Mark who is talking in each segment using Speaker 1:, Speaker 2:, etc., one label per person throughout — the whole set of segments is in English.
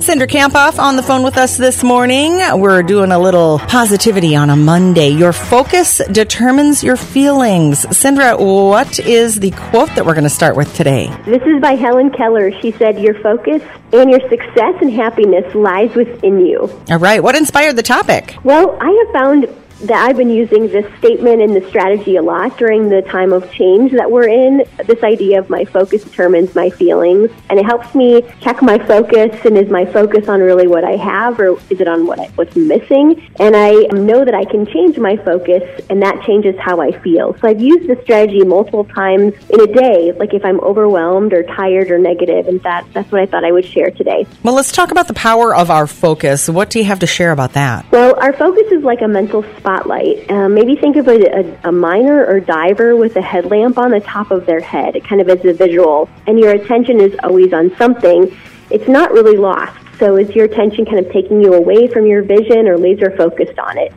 Speaker 1: Cindra Kamphoff on the phone with us this morning. We're doing a little positivity on a Monday. Your focus determines your feelings. Cindra, what is the quote that we're going to start with today?
Speaker 2: This is by Helen Keller. She said, Your focus and your success and happiness lies within you.
Speaker 1: All right. What inspired the topic?
Speaker 2: Well, I have found that I've been using this statement and this strategy a lot during the time of change that we're in. This idea of my focus determines my feelings, and it helps me check my focus and is my focus on really what I have or is it on what I, what's missing? And I know that I can change my focus, and that changes how I feel. So I've used this strategy multiple times in a day, like if I'm overwhelmed or tired or negative, and that that's what I thought I would share today.
Speaker 1: Well, let's talk about the power of our focus. What do you have to share about that?
Speaker 2: Well, our focus is like a mental spotlight. Um, maybe think of a, a, a miner or diver with a headlamp on the top of their head, kind of as a visual, and your attention is always on something. It's not really lost. So is your attention kind of taking you away from your vision or laser focused on it?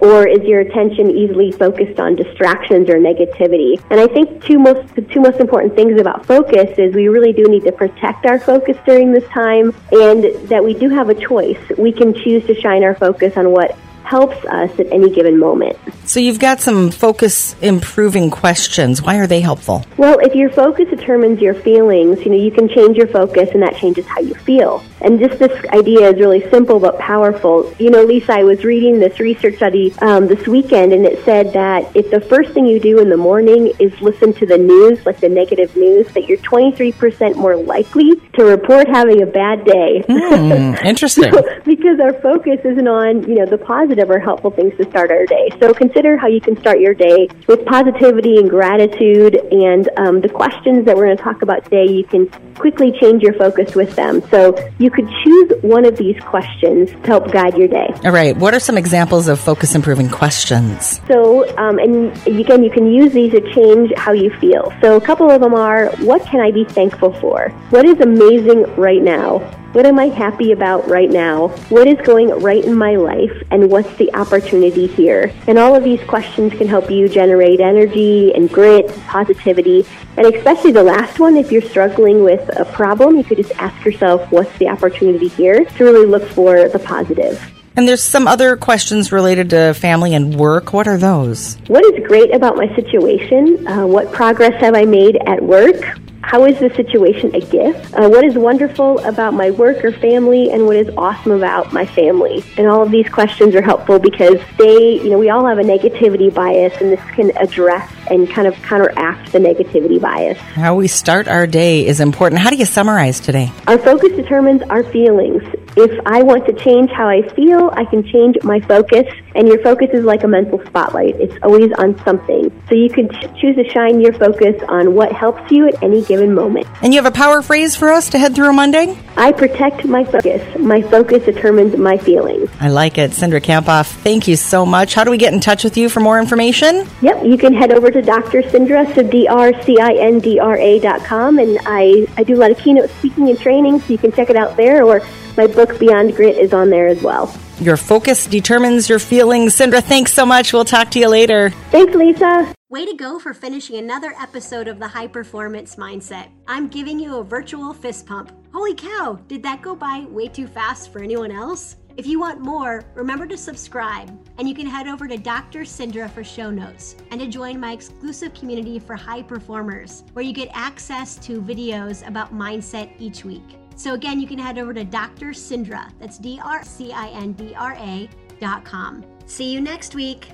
Speaker 2: Or is your attention easily focused on distractions or negativity? And I think two most, the two most important things about focus is we really do need to protect our focus during this time and that we do have a choice. We can choose to shine our focus on what helps us at any given moment.
Speaker 1: So you've got some focus improving questions. Why are they helpful?
Speaker 2: Well, if your focus determines your feelings, you know, you can change your focus and that changes how you feel. And just this idea is really simple but powerful. You know, Lisa, I was reading this research study um, this weekend and it said that if the first thing you do in the morning is listen to the news, like the negative news, that you're 23% more likely to report having a bad day.
Speaker 1: Hmm, interesting.
Speaker 2: because our focus isn't on, you know, the positive or helpful things to start our day. So consider how you can start your day with positivity and gratitude and um, the questions that we're going to talk about today, you can quickly change your focus with them. So you could choose one of these questions to help guide your day.
Speaker 1: All right. What are some examples of focus improving questions?
Speaker 2: So, um, and again, you can use these to change how you feel. So a couple of them are, what can I be thankful for? What is amazing right now? What am I happy about right now? What is going right in my life? And what's the opportunity here? And all of these questions can help you generate energy and grit, positivity. And especially the last one, if you're struggling with a problem, you could just ask yourself, what's the opportunity here? To really look for the positive.
Speaker 1: And there's some other questions related to family and work. What are those?
Speaker 2: What is great about my situation? Uh, what progress have I made at work? How is the situation a gift? Uh, what is wonderful about my work or family, and what is awesome about my family? And all of these questions are helpful because they, you know, we all have a negativity bias, and this can address and kind of counteract the negativity bias.
Speaker 1: How we start our day is important. How do you summarize today?
Speaker 2: Our focus determines our feelings. If I want to change how I feel, I can change my focus. And your focus is like a mental spotlight. It's always on something. So you can ch- choose to shine your focus on what helps you at any given moment.
Speaker 1: And you have a power phrase for us to head through a Monday?
Speaker 2: I protect my focus. My focus determines my feelings.
Speaker 1: I like it. Cindra Kamphoff, thank you so much. How do we get in touch with you for more information?
Speaker 2: Yep, you can head over to Dr. Cindra, so D-R-C-I-N-D-R-A dot com. And I, I do a lot of keynote speaking and training, so you can check it out there. Or my book, Beyond Grit, is on there as well.
Speaker 1: Your focus determines your feelings. Cindra, thanks so much. We'll talk to you later.
Speaker 2: Thanks, Lisa.
Speaker 3: Way to go for finishing another episode of the High Performance Mindset. I'm giving you a virtual fist pump. Holy cow, did that go by way too fast for anyone else? If you want more, remember to subscribe, and you can head over to Dr. Cindra for show notes and to join my exclusive community for high performers, where you get access to videos about mindset each week. So again, you can head over to Dr. Cindra. that's D R C I N D R A dot com. See you next week.